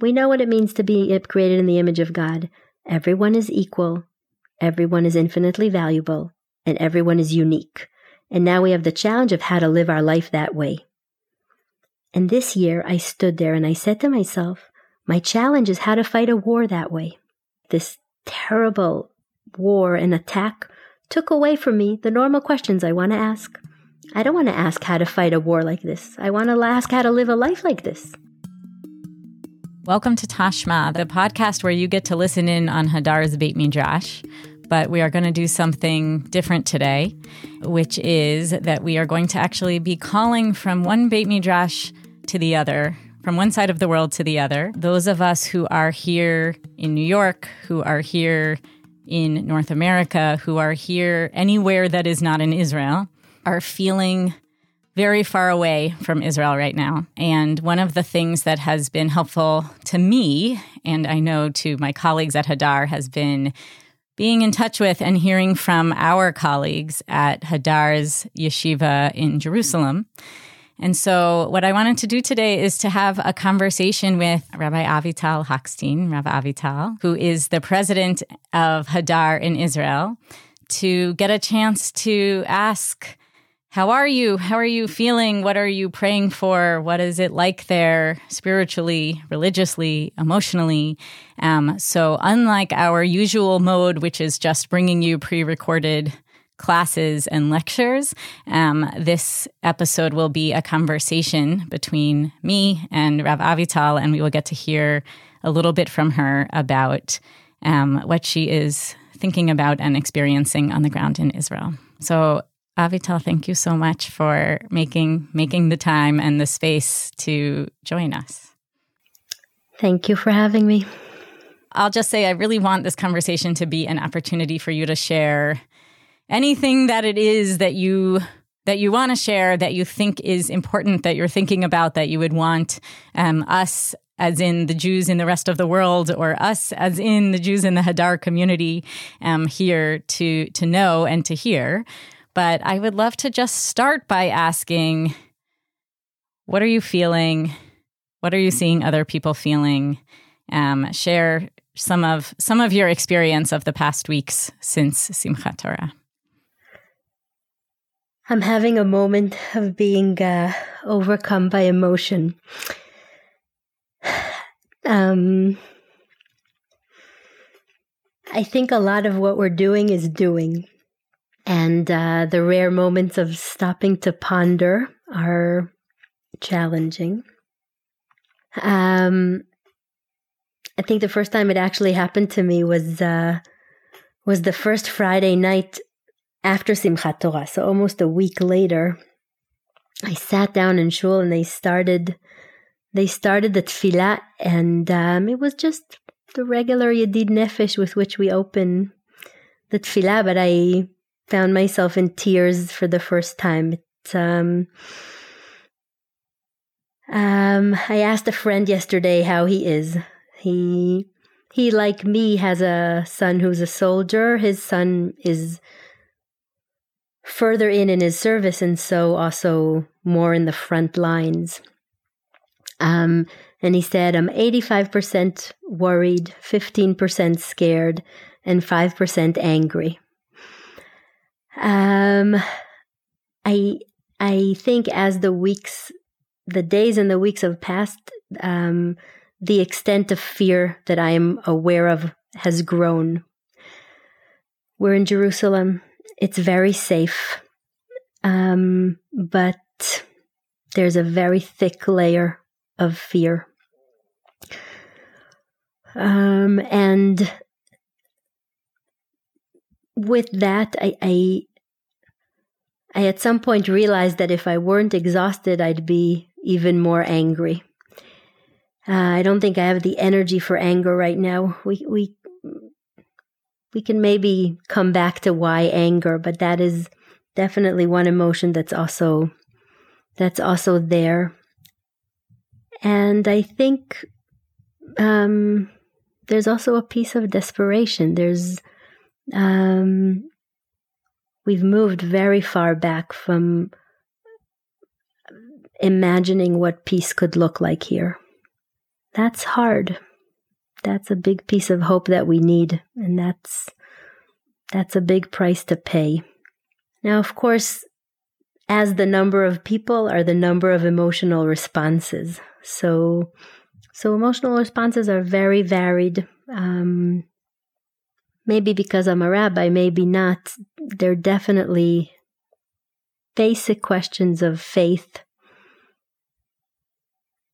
We know what it means to be created in the image of God. Everyone is equal, everyone is infinitely valuable, and everyone is unique. And now we have the challenge of how to live our life that way. And this year I stood there and I said to myself, my challenge is how to fight a war that way. This terrible war and attack took away from me the normal questions I want to ask. I don't want to ask how to fight a war like this. I want to ask how to live a life like this. Welcome to Tashma, the podcast where you get to listen in on Hadar's Beit Midrash. But we are going to do something different today, which is that we are going to actually be calling from one Beit Midrash to the other, from one side of the world to the other. Those of us who are here in New York, who are here in North America, who are here anywhere that is not in Israel, are feeling very far away from Israel right now. And one of the things that has been helpful to me, and I know to my colleagues at Hadar, has been being in touch with and hearing from our colleagues at Hadar's yeshiva in Jerusalem. And so, what I wanted to do today is to have a conversation with Rabbi Avital Hochstein, Rabbi Avital, who is the president of Hadar in Israel, to get a chance to ask how are you? How are you feeling? What are you praying for? What is it like there spiritually, religiously, emotionally? Um, so, unlike our usual mode, which is just bringing you pre recorded classes and lectures, um, this episode will be a conversation between me and Rav Avital, and we will get to hear a little bit from her about um, what she is thinking about and experiencing on the ground in Israel. So, Avital, thank you so much for making making the time and the space to join us. Thank you for having me. I'll just say I really want this conversation to be an opportunity for you to share anything that it is that you that you want to share that you think is important that you're thinking about that you would want um, us as in the Jews in the rest of the world, or us as in the Jews in the Hadar community um, here to to know and to hear. But I would love to just start by asking what are you feeling? What are you seeing other people feeling? Um, share some of some of your experience of the past weeks since Simchat Torah. I'm having a moment of being uh, overcome by emotion. Um, I think a lot of what we're doing is doing. And uh, the rare moments of stopping to ponder are challenging. Um, I think the first time it actually happened to me was uh, was the first Friday night after Simchat Torah, so almost a week later. I sat down in shul and they started they started the tefillah, and um, it was just the regular Yedid Nefesh with which we open the tefillah, but I found myself in tears for the first time. It, um, um, I asked a friend yesterday how he is. He he like me has a son who's a soldier. His son is further in in his service and so also more in the front lines. Um, and he said, I'm 85% worried, 15% scared, and 5% angry. Um, I I think as the weeks, the days and the weeks have passed, um, the extent of fear that I am aware of has grown. We're in Jerusalem. It's very safe, um, but there's a very thick layer of fear. Um, and with that, I, I, I at some point realized that if I weren't exhausted, I'd be even more angry. Uh, I don't think I have the energy for anger right now. We we we can maybe come back to why anger, but that is definitely one emotion that's also that's also there. And I think um, there's also a piece of desperation. There's um, we've moved very far back from imagining what peace could look like here. that's hard. That's a big piece of hope that we need, and that's that's a big price to pay. Now, of course, as the number of people are the number of emotional responses. So, so emotional responses are very varied. Um, maybe because I'm a rabbi, maybe not. They're definitely basic questions of faith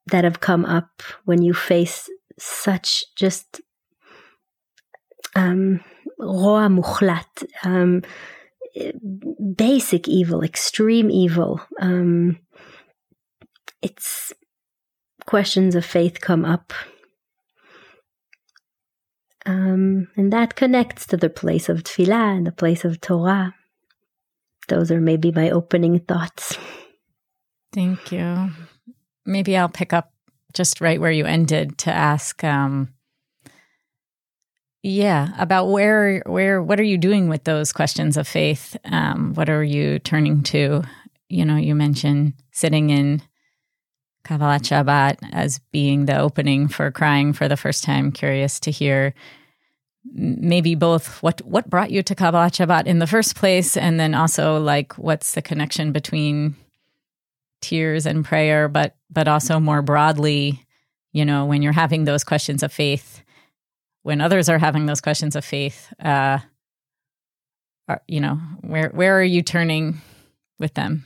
that have come up when you face such just um, muchlat, um, basic evil, extreme evil. Um, it's questions of faith come up. Um, and that connects to the place of tefillah and the place of Torah. Those are maybe my opening thoughts. Thank you. Maybe I'll pick up just right where you ended to ask um, yeah about where where what are you doing with those questions of faith um, what are you turning to you know you mentioned sitting in Kabbalat Shabbat as being the opening for crying for the first time. Curious to hear maybe both what what brought you to Kabbalat Shabbat in the first place, and then also like what's the connection between tears and prayer, but but also more broadly, you know, when you're having those questions of faith, when others are having those questions of faith, uh, are, you know, where where are you turning with them?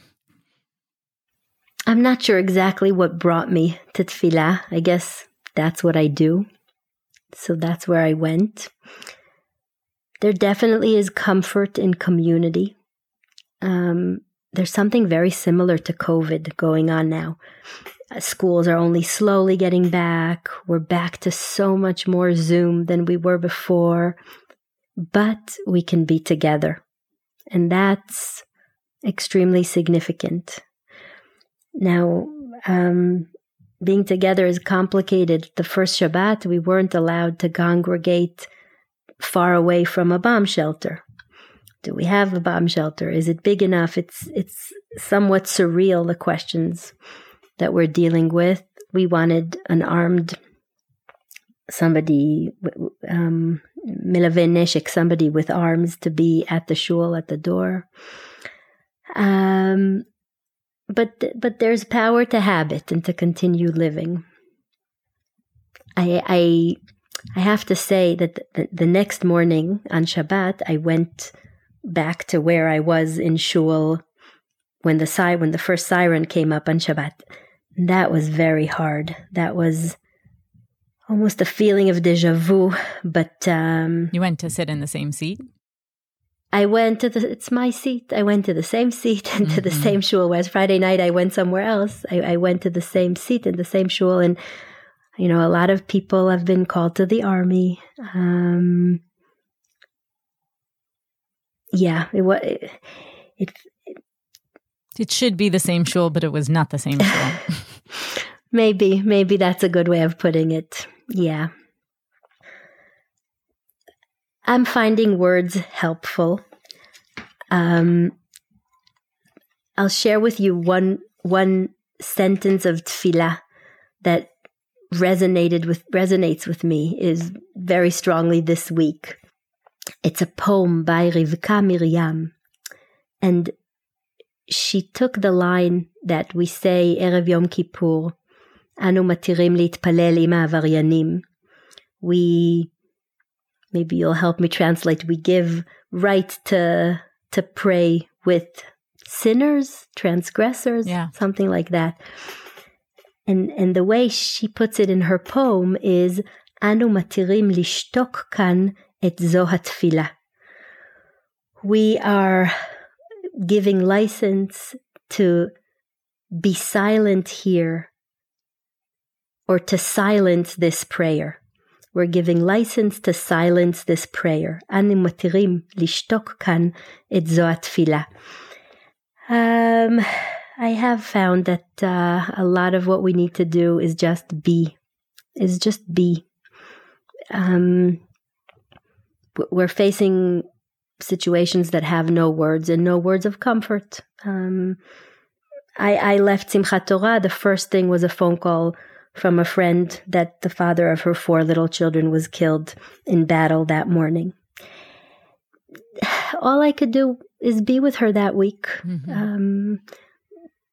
I'm not sure exactly what brought me to tefillah. I guess that's what I do. So that's where I went. There definitely is comfort in community. Um, there's something very similar to COVID going on now. Uh, schools are only slowly getting back. We're back to so much more Zoom than we were before, but we can be together. And that's extremely significant. Now, um, being together is complicated. The first Shabbat, we weren't allowed to congregate far away from a bomb shelter. Do we have a bomb shelter? Is it big enough? It's it's somewhat surreal the questions that we're dealing with. We wanted an armed somebody, um, neshek, somebody with arms to be at the shul at the door. Um, but but there's power to habit and to continue living. I I I have to say that the, the next morning on Shabbat I went back to where I was in shul when the si- when the first siren came up on Shabbat. That was very hard. That was almost a feeling of deja vu. But um, you went to sit in the same seat. I went to the, it's my seat. I went to the same seat and mm-hmm. to the mm-hmm. same shul. Whereas Friday night I went somewhere else. I, I went to the same seat in the same shul. And, you know, a lot of people have been called to the army. Um, yeah, it was, it, it, it should be the same shul, but it was not the same shul. maybe, maybe that's a good way of putting it. Yeah. I'm finding words helpful. Um, I'll share with you one one sentence of tefillah that resonated with resonates with me is very strongly this week. It's a poem by Rivka Miriam, and she took the line that we say Erev Yom Kippur, Anu matirim להתפלל עם העבריינים. We maybe you'll help me translate. We give right to to pray with sinners, transgressors, yeah. something like that. And and the way she puts it in her poem is matirim lishtok kan et zo We are giving license to be silent here or to silence this prayer We're giving license to silence this prayer. אנו מתירים לשתוק כאן את זו התפילה. Um, I have found that uh, a lot of what we need to do is just be, is just be. Um, we're facing situations that have no words and no words of comfort. Um, I, I left Simchat Torah. The first thing was a phone call from a friend that the father of her four little children was killed in battle that morning. All I could do is be with her that week. Mm-hmm. Um,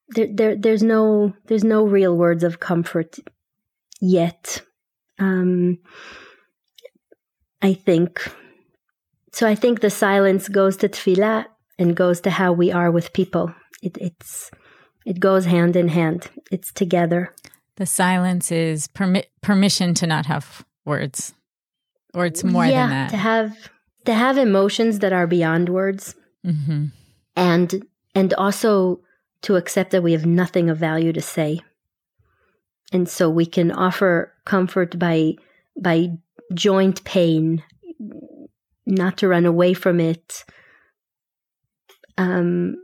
there, there, there's no, there's no real words of comfort yet. Um, I think. So I think the silence goes to tefillah and goes to how we are with people. It, it's, it goes hand in hand. It's together. The silence is permi- permission to not have words, or it's more yeah, than that. To have to have emotions that are beyond words, mm-hmm. and and also to accept that we have nothing of value to say, and so we can offer comfort by by joint pain, not to run away from it. Um,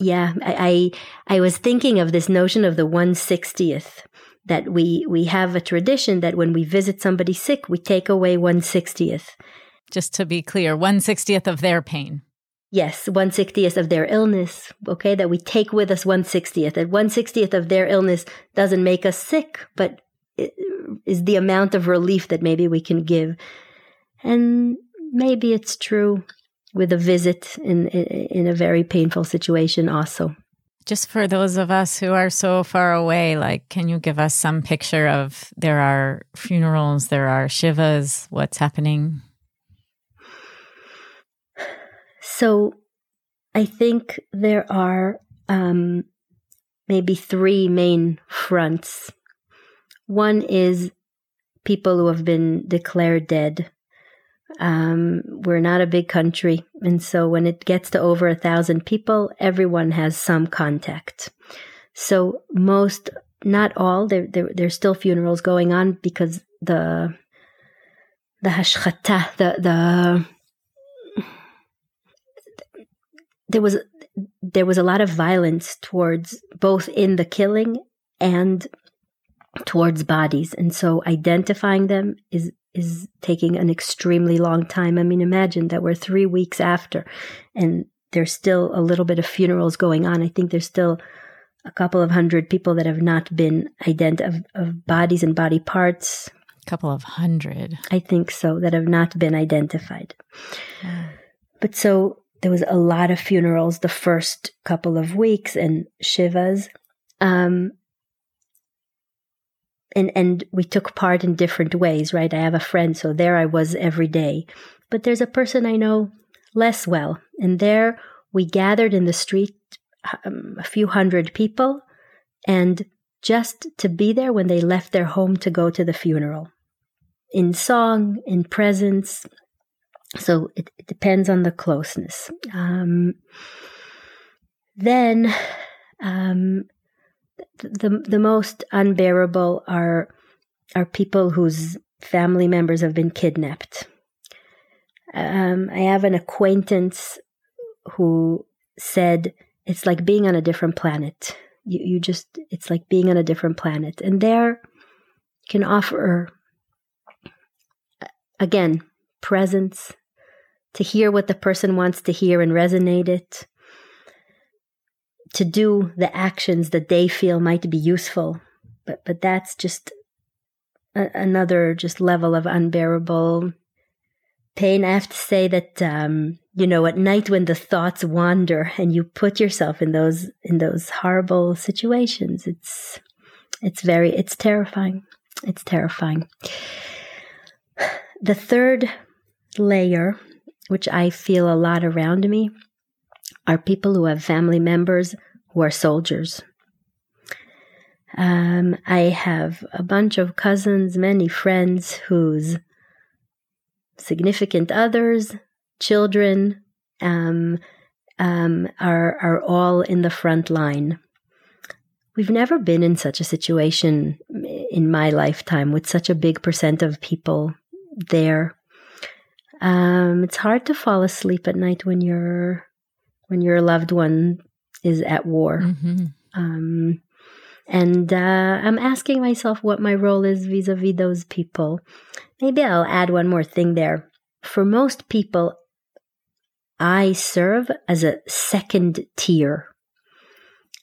yeah, I, I, I was thinking of this notion of the one sixtieth that we we have a tradition that when we visit somebody sick, we take away one sixtieth. Just to be clear, one sixtieth of their pain. Yes, one sixtieth of their illness. Okay, that we take with us one sixtieth. That one sixtieth of their illness doesn't make us sick, but is the amount of relief that maybe we can give. And maybe it's true with a visit in, in, a very painful situation also. Just for those of us who are so far away, like, can you give us some picture of there are funerals, there are shivas, what's happening? So I think there are um, maybe three main fronts. One is people who have been declared dead um, we're not a big country. And so when it gets to over a thousand people, everyone has some contact. So most, not all, there, there, there's still funerals going on because the, the hashchata, the, the, there was, there was a lot of violence towards both in the killing and towards bodies. And so identifying them is is taking an extremely long time. I mean, imagine that we're three weeks after and there's still a little bit of funerals going on. I think there's still a couple of hundred people that have not been identified of, of bodies and body parts. A couple of hundred. I think so, that have not been identified. But so there was a lot of funerals the first couple of weeks and shivas. Um, and and we took part in different ways right? I have a friend so there i was every day. But there's a person i know less well and there we gathered in the street um, a few hundred people and just to be there when they left their home to go to the funeral. In song in presence. So it, it depends on the closeness. Um, then um, the the most unbearable are are people whose family members have been kidnapped. Um, I have an acquaintance who said it's like being on a different planet. You you just it's like being on a different planet, and there can offer again presence to hear what the person wants to hear and resonate it to do the actions that they feel might be useful. But but that's just a, another just level of unbearable pain. I have to say that um, you know at night when the thoughts wander and you put yourself in those in those horrible situations, it's it's very it's terrifying. It's terrifying. The third layer, which I feel a lot around me, are people who have family members who are soldiers. Um, I have a bunch of cousins, many friends whose significant others, children, um, um, are are all in the front line. We've never been in such a situation in my lifetime with such a big percent of people there. Um, it's hard to fall asleep at night when you're when your loved one is at war. Mm-hmm. Um, and uh, I'm asking myself what my role is vis a vis those people. Maybe I'll add one more thing there. For most people, I serve as a second tier.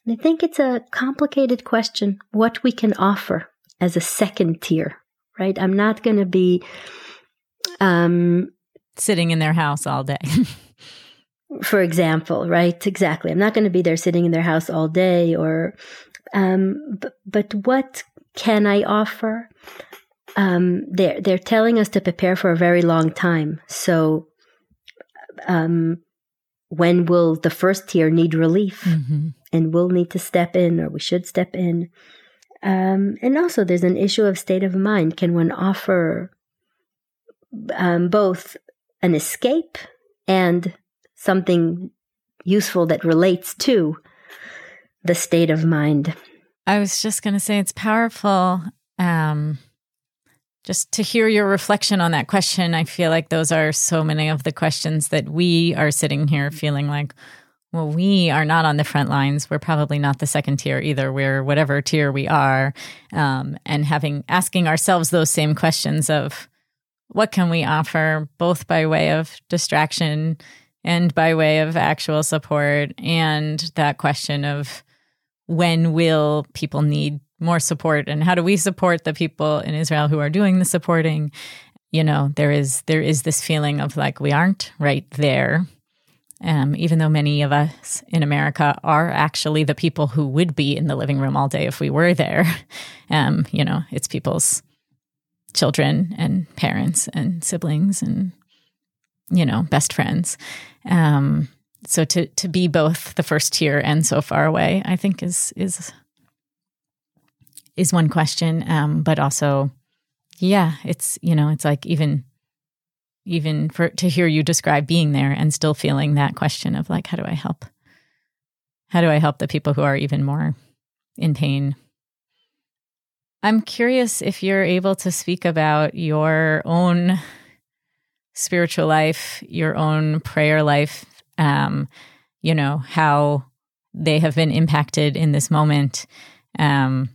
And I think it's a complicated question what we can offer as a second tier, right? I'm not going to be um, sitting in their house all day. for example, right? Exactly. I'm not going to be there sitting in their house all day or, um, but, but what can I offer? Um, they're, they're telling us to prepare for a very long time. So, um, when will the first tier need relief? Mm-hmm. And we'll need to step in or we should step in. Um, and also, there's an issue of state of mind. Can one offer um, both an escape and something useful that relates to the state of mind? I was just going to say it's powerful. Um, just to hear your reflection on that question, I feel like those are so many of the questions that we are sitting here feeling like, well, we are not on the front lines. We're probably not the second tier either. We're whatever tier we are, um, and having asking ourselves those same questions of what can we offer, both by way of distraction and by way of actual support, and that question of when will people need more support, and how do we support the people in Israel who are doing the supporting? You know, there is there is this feeling of like we aren't right there um, even though many of us in America are actually the people who would be in the living room all day if we were there. Um, you know, it's people's children and parents and siblings and you know best friends. Um, so to to be both the first tier and so far away, I think is is is one question. Um, but also, yeah, it's you know, it's like even even for to hear you describe being there and still feeling that question of like how do i help how do i help the people who are even more in pain i'm curious if you're able to speak about your own spiritual life your own prayer life um, you know how they have been impacted in this moment um,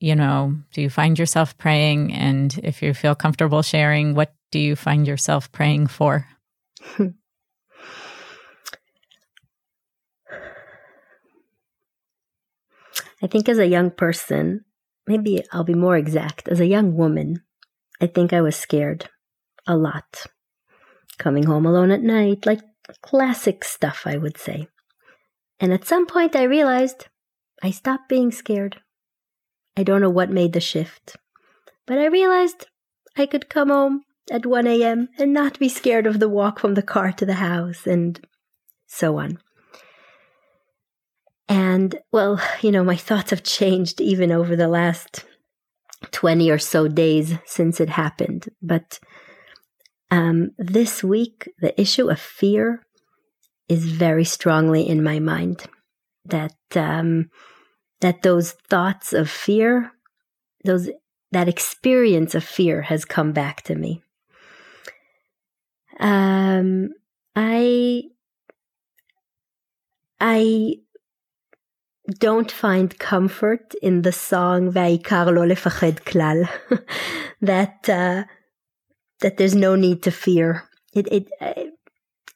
you know do you find yourself praying and if you feel comfortable sharing what do you find yourself praying for? I think as a young person, maybe I'll be more exact, as a young woman, I think I was scared a lot. Coming home alone at night, like classic stuff, I would say. And at some point, I realized I stopped being scared. I don't know what made the shift, but I realized I could come home at 1 a.m. and not be scared of the walk from the car to the house and so on. And well, you know, my thoughts have changed even over the last 20 or so days since it happened. But um, this week, the issue of fear is very strongly in my mind. That um, that those thoughts of fear, those that experience of fear has come back to me. Um, I I don't find comfort in the song "Va'ikar lo lefached klal," that uh, that there's no need to fear. It it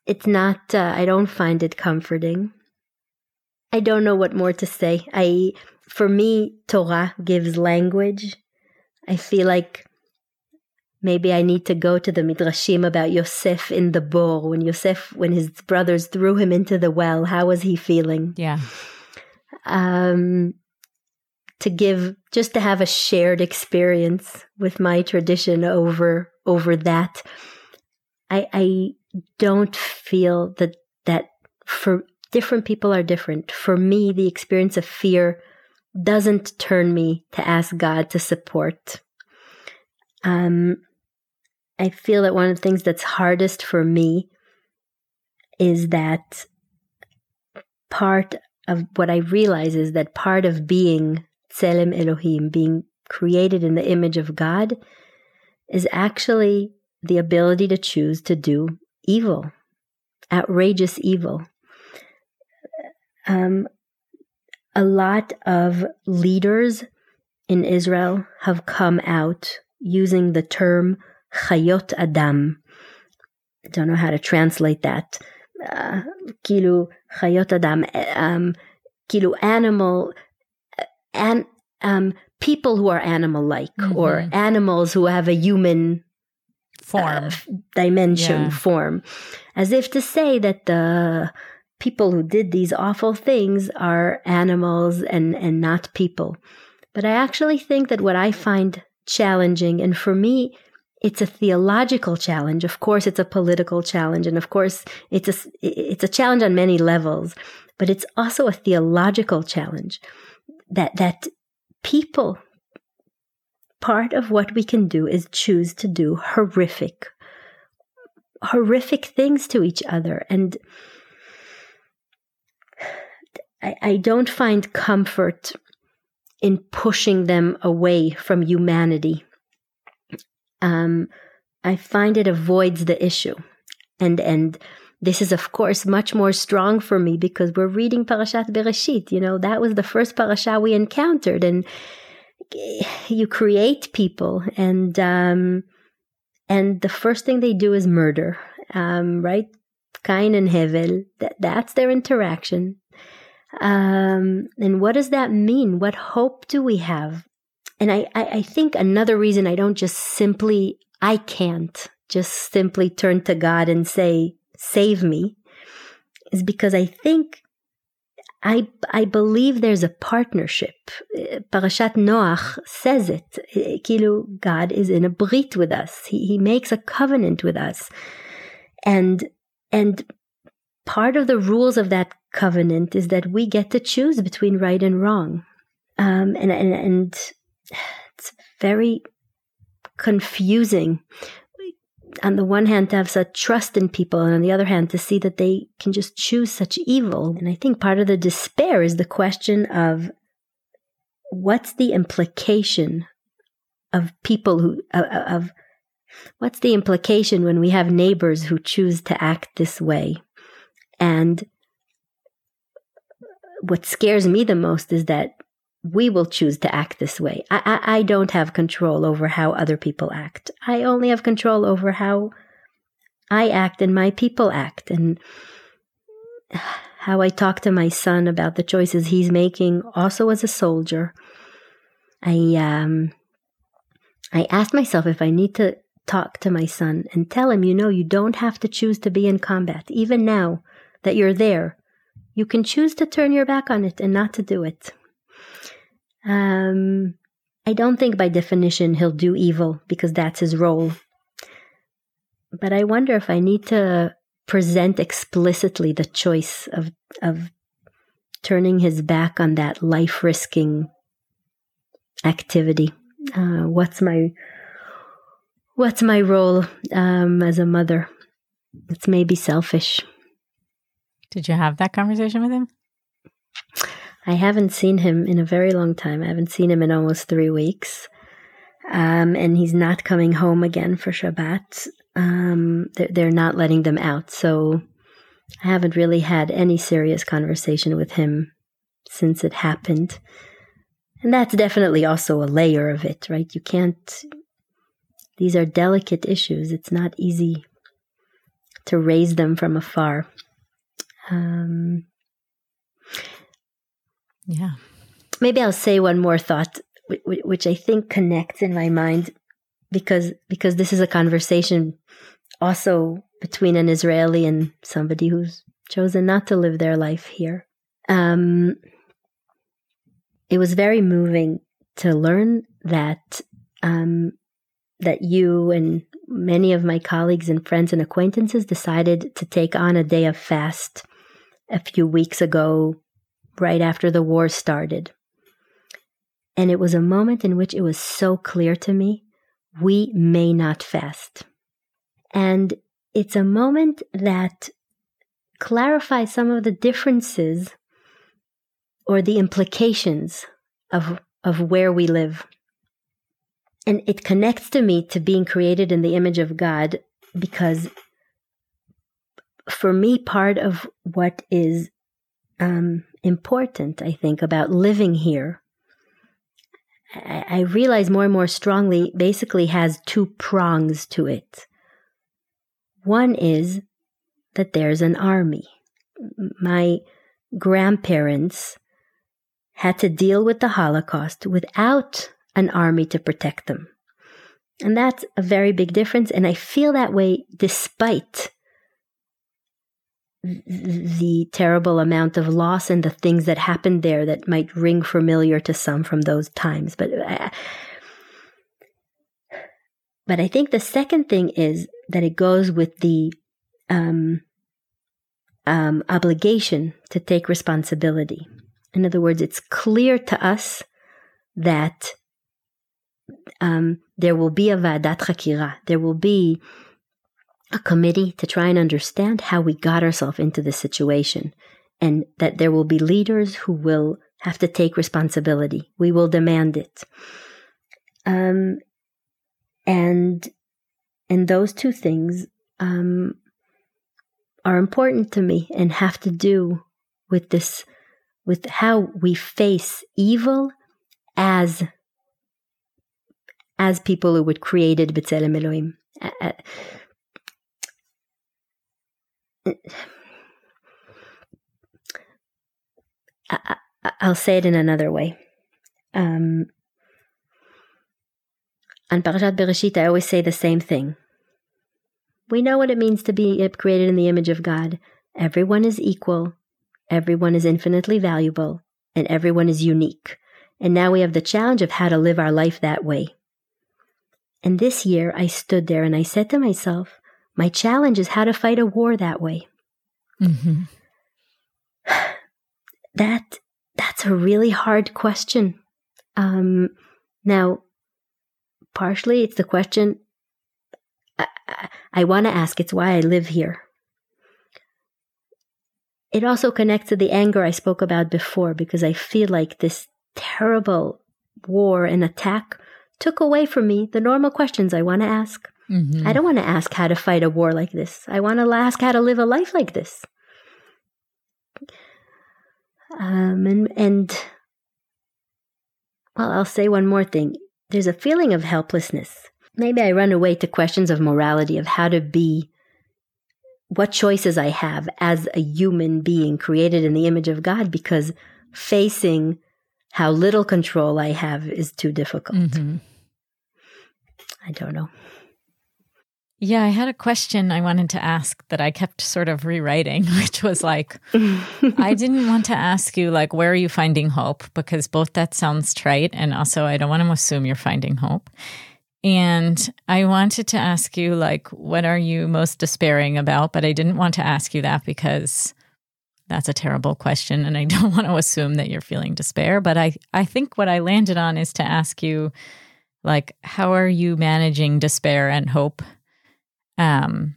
it's not. Uh, I don't find it comforting. I don't know what more to say. I for me, Torah gives language. I feel like Maybe I need to go to the midrashim about Yosef in the bor when Yosef, when his brothers threw him into the well. How was he feeling? Yeah. Um, to give just to have a shared experience with my tradition over over that. I I don't feel that that for different people are different. For me, the experience of fear doesn't turn me to ask God to support. Um, I feel that one of the things that's hardest for me is that part of what I realize is that part of being Tselem Elohim, being created in the image of God, is actually the ability to choose to do evil, outrageous evil. Um, a lot of leaders in Israel have come out using the term chayot adam. I don't know how to translate that. Uh, kilu chayot adam, um, kilu animal, uh, and um, people who are animal like mm-hmm. or animals who have a human form, uh, dimension, yeah. form, as if to say that the people who did these awful things are animals and, and not people. But I actually think that what I find challenging, and for me, it's a theological challenge. Of course, it's a political challenge, and of course, it's a it's a challenge on many levels. But it's also a theological challenge that that people part of what we can do is choose to do horrific horrific things to each other and I, I don't find comfort in pushing them away from humanity. Um, I find it avoids the issue. And, and this is, of course, much more strong for me because we're reading Parashat Bereshit. You know, that was the first parasha we encountered. And you create people and, um, and the first thing they do is murder, um, right? Cain and Hevel, that, that's their interaction. Um, and what does that mean? What hope do we have? And I, I, I think another reason I don't just simply, I can't just simply turn to God and say, save me, is because I think I, I believe there's a partnership. Parashat Noach says it. Kilu, God is in a brit with us. He, he makes a covenant with us. And, and part of the rules of that covenant is that we get to choose between right and wrong. Um, and, and, and it's very confusing. On the one hand, to have such trust in people, and on the other hand, to see that they can just choose such evil. And I think part of the despair is the question of what's the implication of people who, of, of what's the implication when we have neighbors who choose to act this way? And what scares me the most is that we will choose to act this way. I, I, I, don't have control over how other people act. I only have control over how I act and my people act and how I talk to my son about the choices he's making also as a soldier. I um I asked myself if I need to talk to my son and tell him, you know, you don't have to choose to be in combat. Even now, that you're there. You can choose to turn your back on it and not to do it. Um, I don't think by definition he'll do evil because that's his role. But I wonder if I need to present explicitly the choice of of turning his back on that life risking activity. Uh, what's my what's my role um, as a mother? It's maybe selfish. Did you have that conversation with him? I haven't seen him in a very long time. I haven't seen him in almost three weeks. Um, and he's not coming home again for Shabbat. Um, they're, they're not letting them out. So I haven't really had any serious conversation with him since it happened. And that's definitely also a layer of it, right? You can't, these are delicate issues. It's not easy to raise them from afar. Um, yeah. Maybe I'll say one more thought, which I think connects in my mind, because because this is a conversation also between an Israeli and somebody who's chosen not to live their life here. Um, it was very moving to learn that um, that you and many of my colleagues and friends and acquaintances decided to take on a day of fast a few weeks ago, right after the war started. And it was a moment in which it was so clear to me we may not fast. And it's a moment that clarifies some of the differences or the implications of, of where we live. And it connects to me to being created in the image of God because for me, part of what is um, important, I think, about living here, I, I realize more and more strongly, basically has two prongs to it. One is that there's an army. My grandparents had to deal with the Holocaust without an army to protect them. And that's a very big difference. And I feel that way despite the terrible amount of loss and the things that happened there that might ring familiar to some from those times. But uh, but I think the second thing is that it goes with the um, um, obligation to take responsibility. In other words, it's clear to us that um, there will be a vadat chakira. There will be a committee to try and understand how we got ourselves into this situation, and that there will be leaders who will have to take responsibility. We will demand it. Um, and and those two things um, are important to me and have to do with this with how we face evil as as people who would created B'Tselem Elohim. I, will say it in another way. Um, on Parashat Bereshit, I always say the same thing. We know what it means to be created in the image of God. Everyone is equal, everyone is infinitely valuable, and everyone is unique. And now we have the challenge of how to live our life that way. And this year I stood there and I said to myself, my challenge is how to fight a war that way. Mm-hmm. That that's a really hard question. Um, now, partially it's the question I, I, I want to ask. It's why I live here. It also connects to the anger I spoke about before because I feel like this terrible war and attack took away from me the normal questions I want to ask. Mm-hmm. I don't want to ask how to fight a war like this. I want to ask how to live a life like this. Um, and, and, well, I'll say one more thing. There's a feeling of helplessness. Maybe I run away to questions of morality, of how to be, what choices I have as a human being created in the image of God, because facing how little control I have is too difficult. Mm-hmm. I don't know. Yeah, I had a question I wanted to ask that I kept sort of rewriting, which was like, I didn't want to ask you, like, where are you finding hope? Because both that sounds trite. And also, I don't want to assume you're finding hope. And I wanted to ask you, like, what are you most despairing about? But I didn't want to ask you that because that's a terrible question. And I don't want to assume that you're feeling despair. But I, I think what I landed on is to ask you, like, how are you managing despair and hope? Um,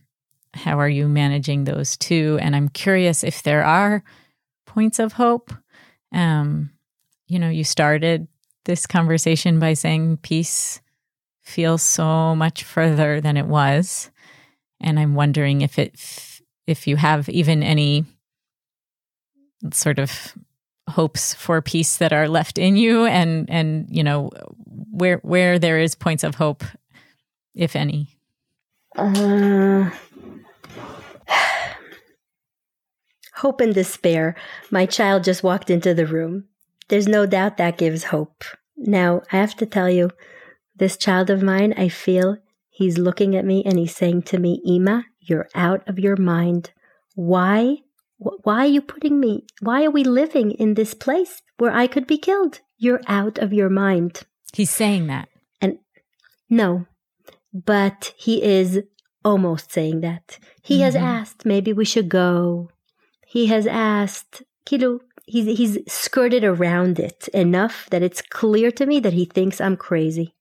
how are you managing those two? And I'm curious if there are points of hope. Um, you know, you started this conversation by saying peace feels so much further than it was, and I'm wondering if it if you have even any sort of hopes for peace that are left in you and and you know where where there is points of hope if any uh, hope and despair my child just walked into the room there's no doubt that gives hope now i have to tell you this child of mine i feel he's looking at me and he's saying to me ima you're out of your mind why why are you putting me? Why are we living in this place where I could be killed? You're out of your mind. He's saying that. And no, but he is almost saying that. He mm-hmm. has asked, maybe we should go. He has asked, Kilu, he's, he's skirted around it enough that it's clear to me that he thinks I'm crazy.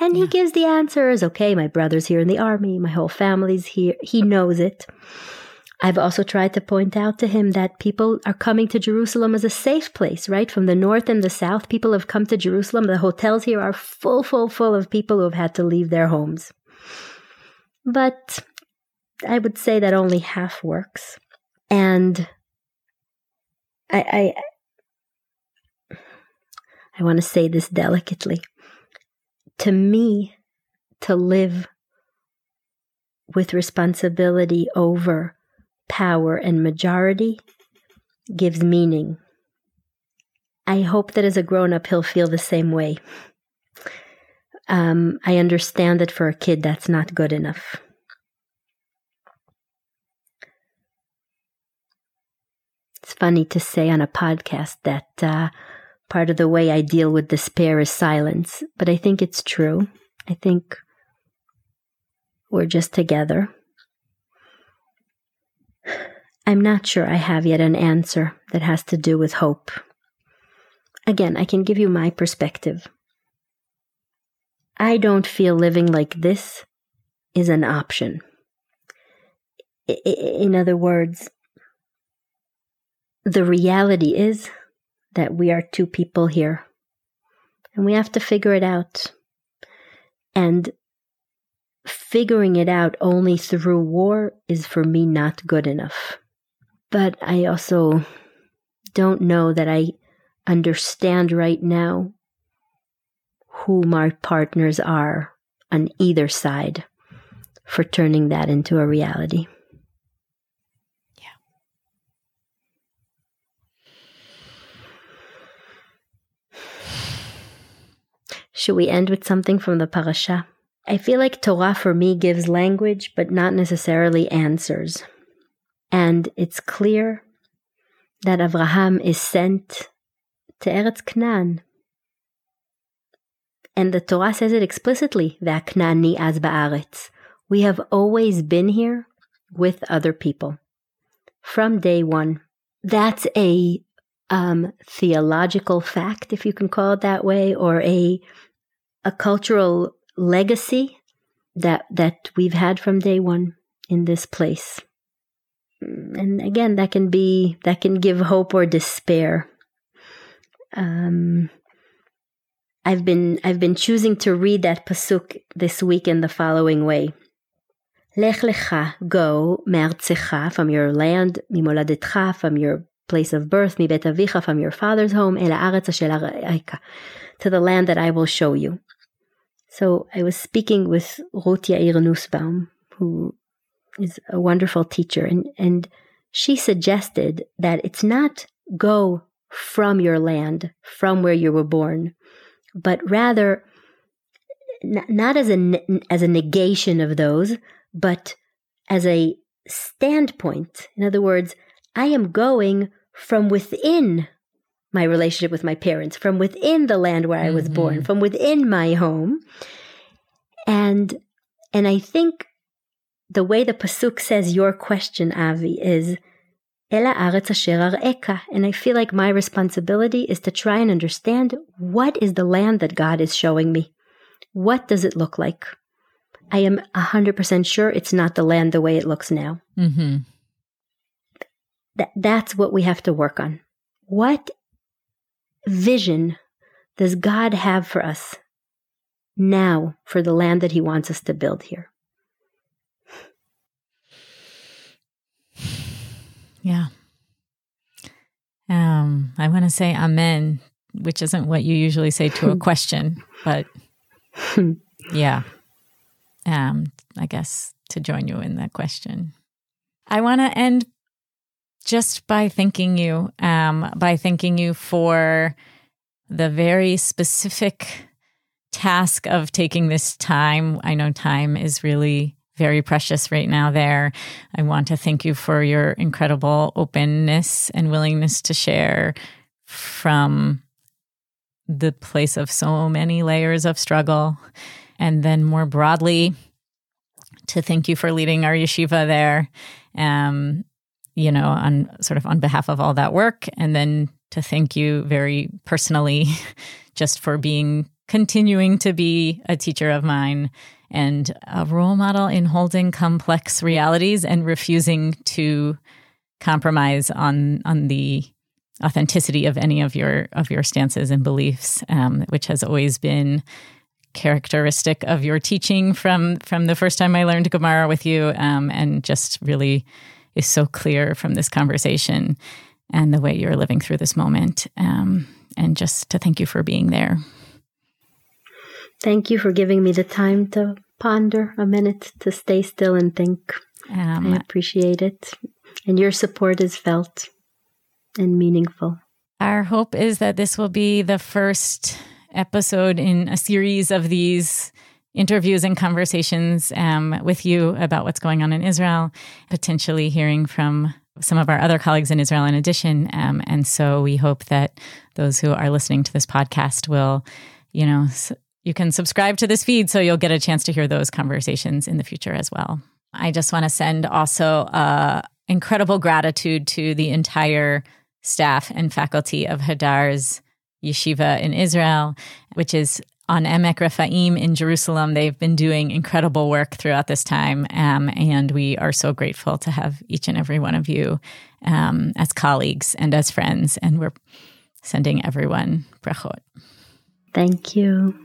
And yeah. he gives the answers. Okay, my brother's here in the army. My whole family's here. He knows it. I've also tried to point out to him that people are coming to Jerusalem as a safe place, right? From the north and the south, people have come to Jerusalem. The hotels here are full, full, full of people who have had to leave their homes. But I would say that only half works. And I, I, I want to say this delicately. To me, to live with responsibility over power and majority gives meaning. I hope that as a grown up, he'll feel the same way. Um, I understand that for a kid, that's not good enough. It's funny to say on a podcast that uh, part of the way I deal with despair is silence, but I think it's true. I think we're just together. I'm not sure I have yet an answer that has to do with hope. Again, I can give you my perspective. I don't feel living like this is an option. In other words, the reality is that we are two people here and we have to figure it out. And figuring it out only through war is for me not good enough. But I also don't know that I understand right now who my partners are on either side for turning that into a reality. Yeah. Should we end with something from the parasha? I feel like Torah for me gives language, but not necessarily answers. And it's clear that Abraham is sent to Eretz Canaan. And the Torah says it explicitly, V'aknani az ba'aretz. We have always been here with other people from day one. That's a um, theological fact, if you can call it that way, or a a cultural legacy that that we've had from day one in this place. And again, that can be that can give hope or despair. Um, I've been I've been choosing to read that pasuk this week in the following way. Lech lecha, go, me'artzecha, from your land, mimoladetcha, from your place of birth, mi bet avicha, from your father's home, el haaretz asher to the land that I will show you. So I was speaking with Ruth Yair Nussbaum, who is a wonderful teacher, and, and she suggested that it's not go from your land, from where you were born, but rather n- not as a as a negation of those, but as a standpoint. In other words, I am going from within my relationship with my parents from within the land where I was mm-hmm. born, from within my home. And and I think the way the pasuk says your question, Avi, is Ela aretz asher eka. And I feel like my responsibility is to try and understand what is the land that God is showing me. What does it look like? I am 100% sure it's not the land the way it looks now. Mm-hmm. That, that's what we have to work on. What vision does God have for us now for the land that He wants us to build here? Yeah. Um, I want to say amen, which isn't what you usually say to a question, but yeah. Um, I guess to join you in that question. I want to end just by thanking you, um, by thanking you for the very specific task of taking this time. I know time is really very precious right now there. I want to thank you for your incredible openness and willingness to share from the place of so many layers of struggle. And then more broadly, to thank you for leading our yeshiva there. Um, you know, on sort of on behalf of all that work. And then to thank you very personally just for being continuing to be a teacher of mine and a role model in holding complex realities and refusing to compromise on on the authenticity of any of your of your stances and beliefs, um, which has always been characteristic of your teaching from from the first time I learned Gemara with you, um, and just really is so clear from this conversation and the way you're living through this moment. Um, and just to thank you for being there. Thank you for giving me the time to ponder a minute, to stay still and think. Um, I appreciate it. And your support is felt and meaningful. Our hope is that this will be the first episode in a series of these interviews and conversations um, with you about what's going on in Israel, potentially hearing from some of our other colleagues in Israel in addition. Um, and so we hope that those who are listening to this podcast will, you know, you can subscribe to this feed so you'll get a chance to hear those conversations in the future as well. I just want to send also uh, incredible gratitude to the entire staff and faculty of Hadar's yeshiva in Israel, which is on Emek Rephaim in Jerusalem. They've been doing incredible work throughout this time. Um, and we are so grateful to have each and every one of you um, as colleagues and as friends. And we're sending everyone brachot. Thank you.